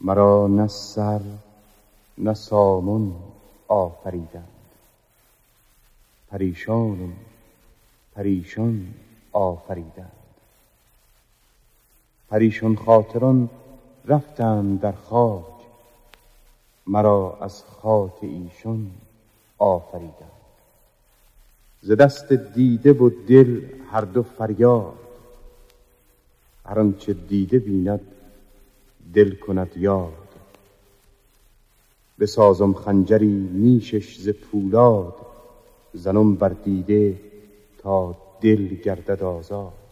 مرا نه سر نه سامون آفریدند. پریشانم پریشان آفریدند. پریشان خاطران رفتند در خاک مرا از خاک ایشان آفریدند. ز دست دیده و دل هر دو فریاد هر آنچه دیده بیند دل کند یاد. بسازم خنجری نیشش ز پولاد زنم بر دیده تا دل گردد آزاد.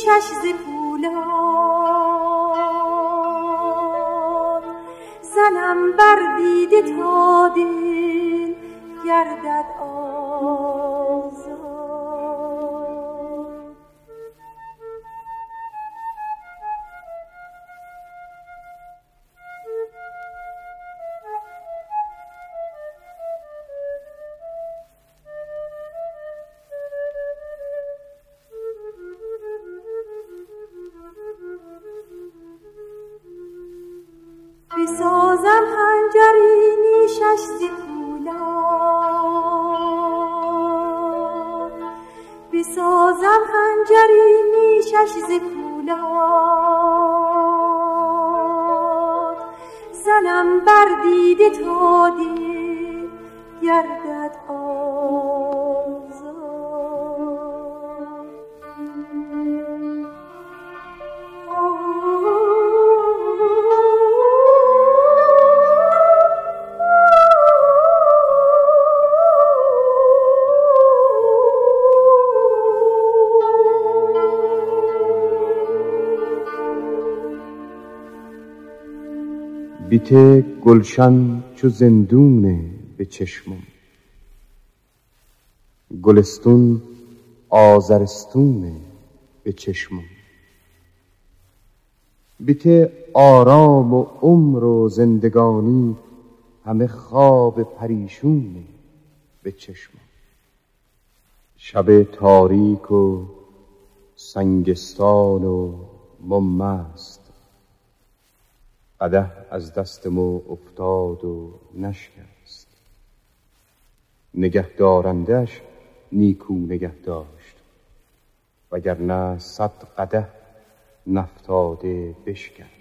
نیشش ز پولاد. زنم بر دیده تا دل گردد بسازم بیته گلشن چو زندونه به چشمم. گلستون آزرستونه به چشمم بیته آرام و عمر و زندگانی همه خواب پریشونه به چشمم شب تاریک و سنگستان و ممست. قده از دست مو افتاد و نشکست. نگه دارندش نیکو نگه داشت. وگرنه صد قده نفتاده بشکست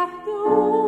Pardon.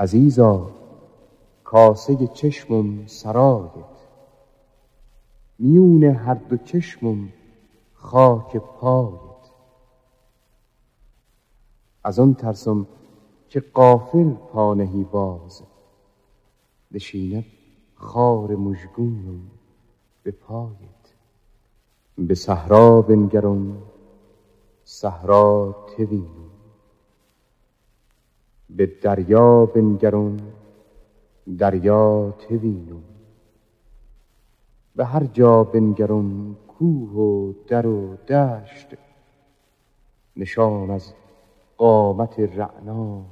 عزیزا کاسه چشمم سرایت. میون هر دو چشمم خاک پایت. از آن ترسم که قافل پانهی باز. نشیند خار مژگونم به پایت. به صحرا بنگرم صحرا توینم به دریا بنگرم دریا توینم به هر جا بنگرم کوه و در و دشت نشان از قامت رعنا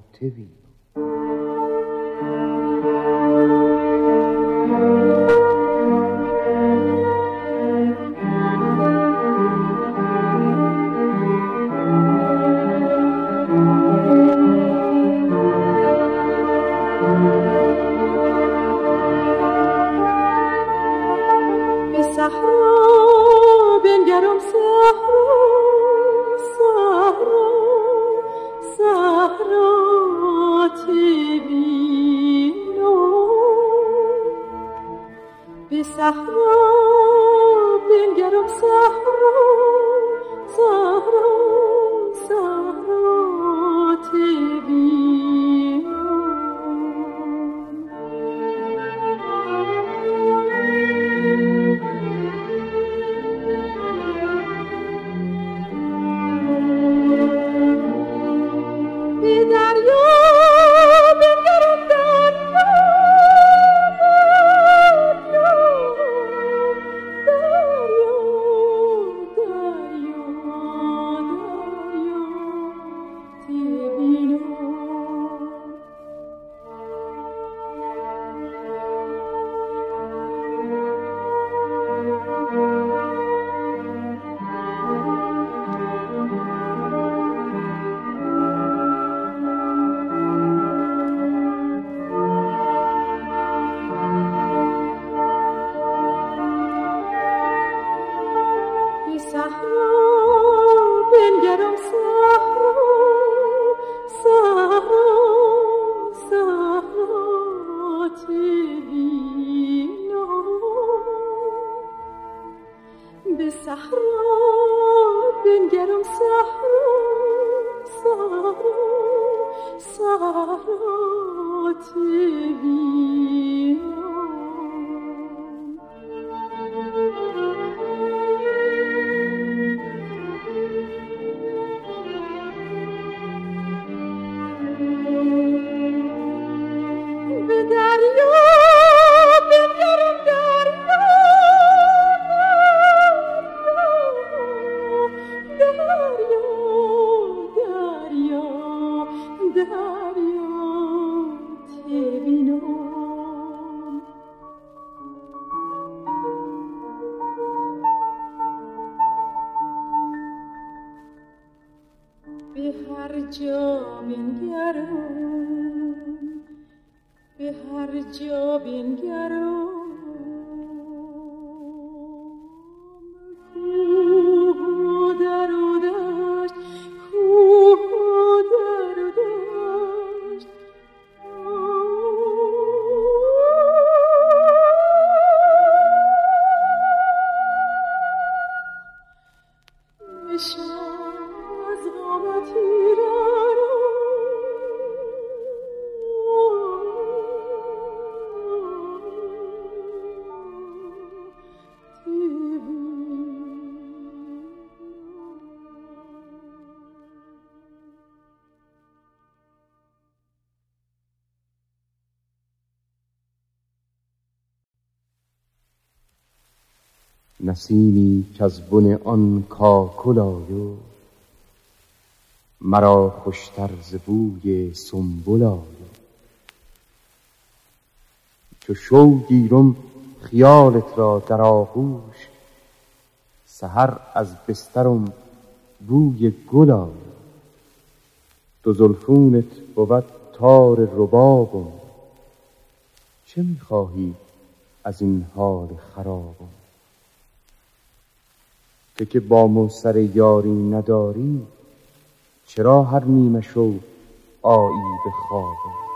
توینم نسیمی که از بن آن کاکل آیو. مرا خوشتر ز بوی سنبل آیو. چو شو گیرم خیالت را در آغوش سحر از بسترم بوی گل آیو. دو زلفونت بود تار ربابم چه می‌خواهی از این حال خرابم؟ تو که با سر یاری نداری چرا هر نیمه شو آیی به خوابم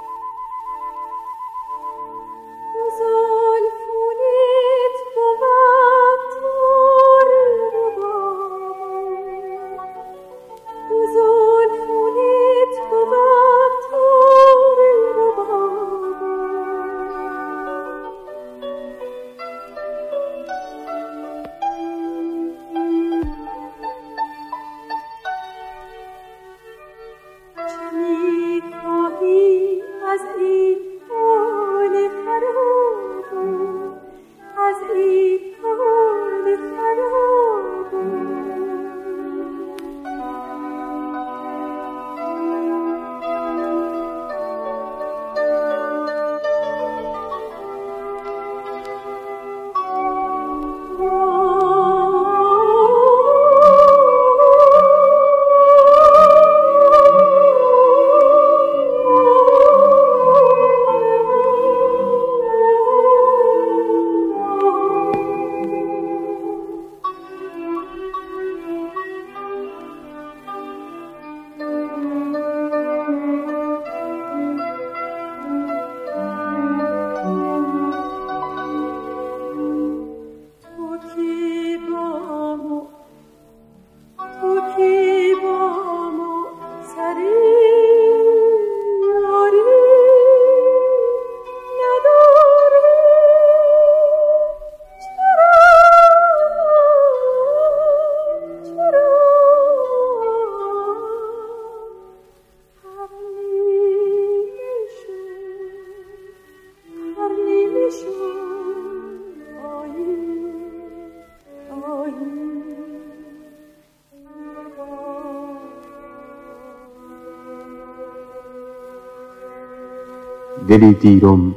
دلی دیرم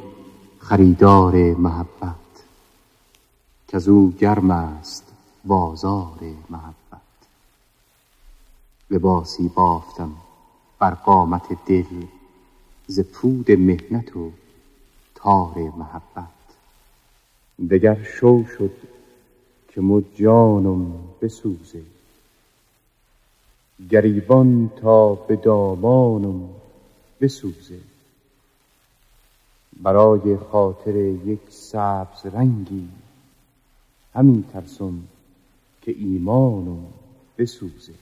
خریدار محبت که از او گرم است بازار محبت. لباسی بافتم بر قامت دل ز پود مهنت و تار محبت. دگر شو شد که مو جانم بسوزه گریبان تا به دامانم بسوزه. برای خاطر یک سبز رنگی. همین ترسم که ایمانم بسوزه.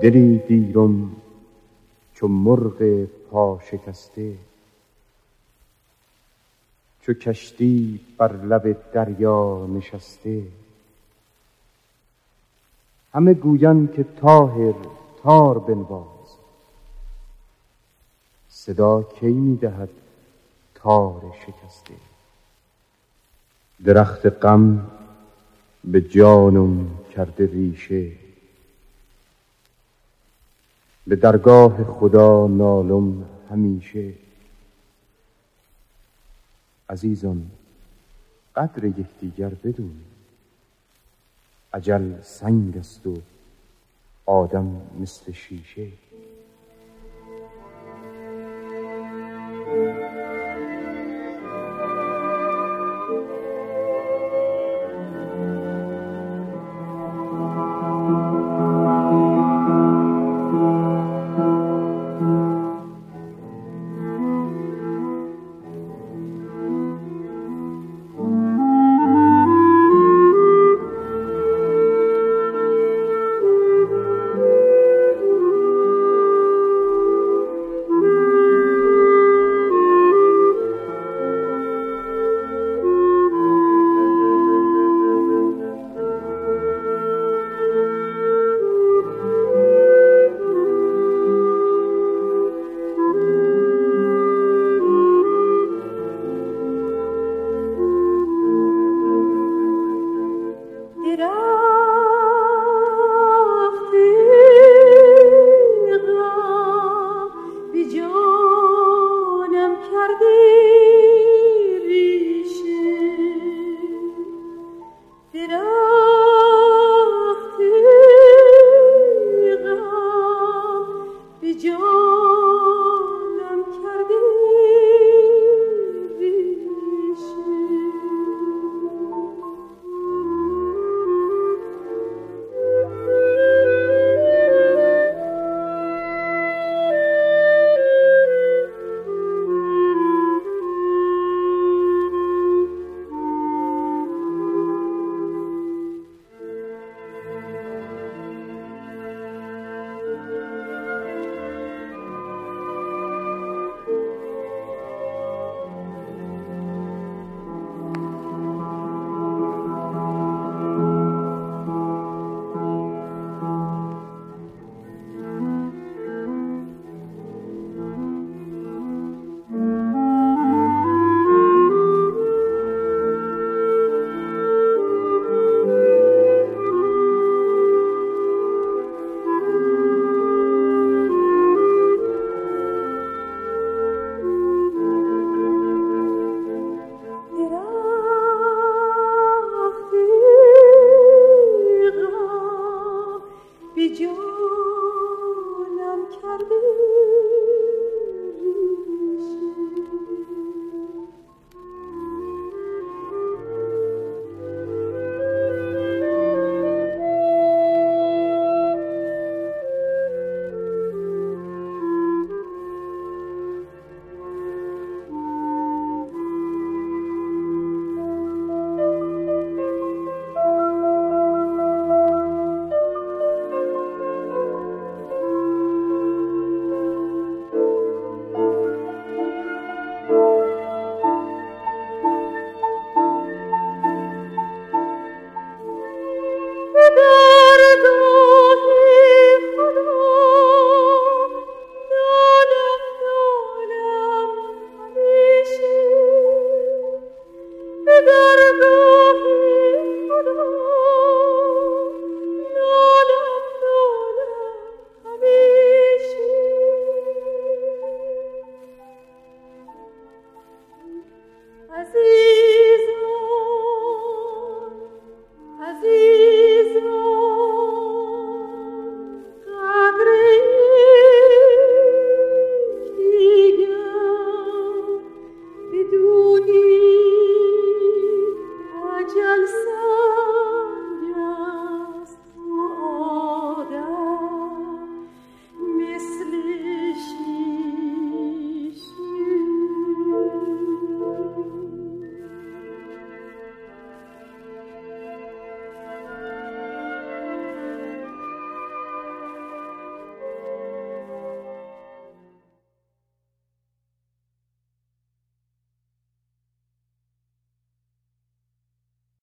دلی دیرم چو مرغ پا شکسته چو کشتی بر لب دریا نشسته. همه گویند که تاهر تار بنواز. صدا کی می‌دهد تار شکسته؟ درخت غم به جانم کرده ریشه. به درگاه خدا نالم همیشه. عزیزان قدر یکدیگر بدون. عجل سنگ است و آدم مثل شیشه.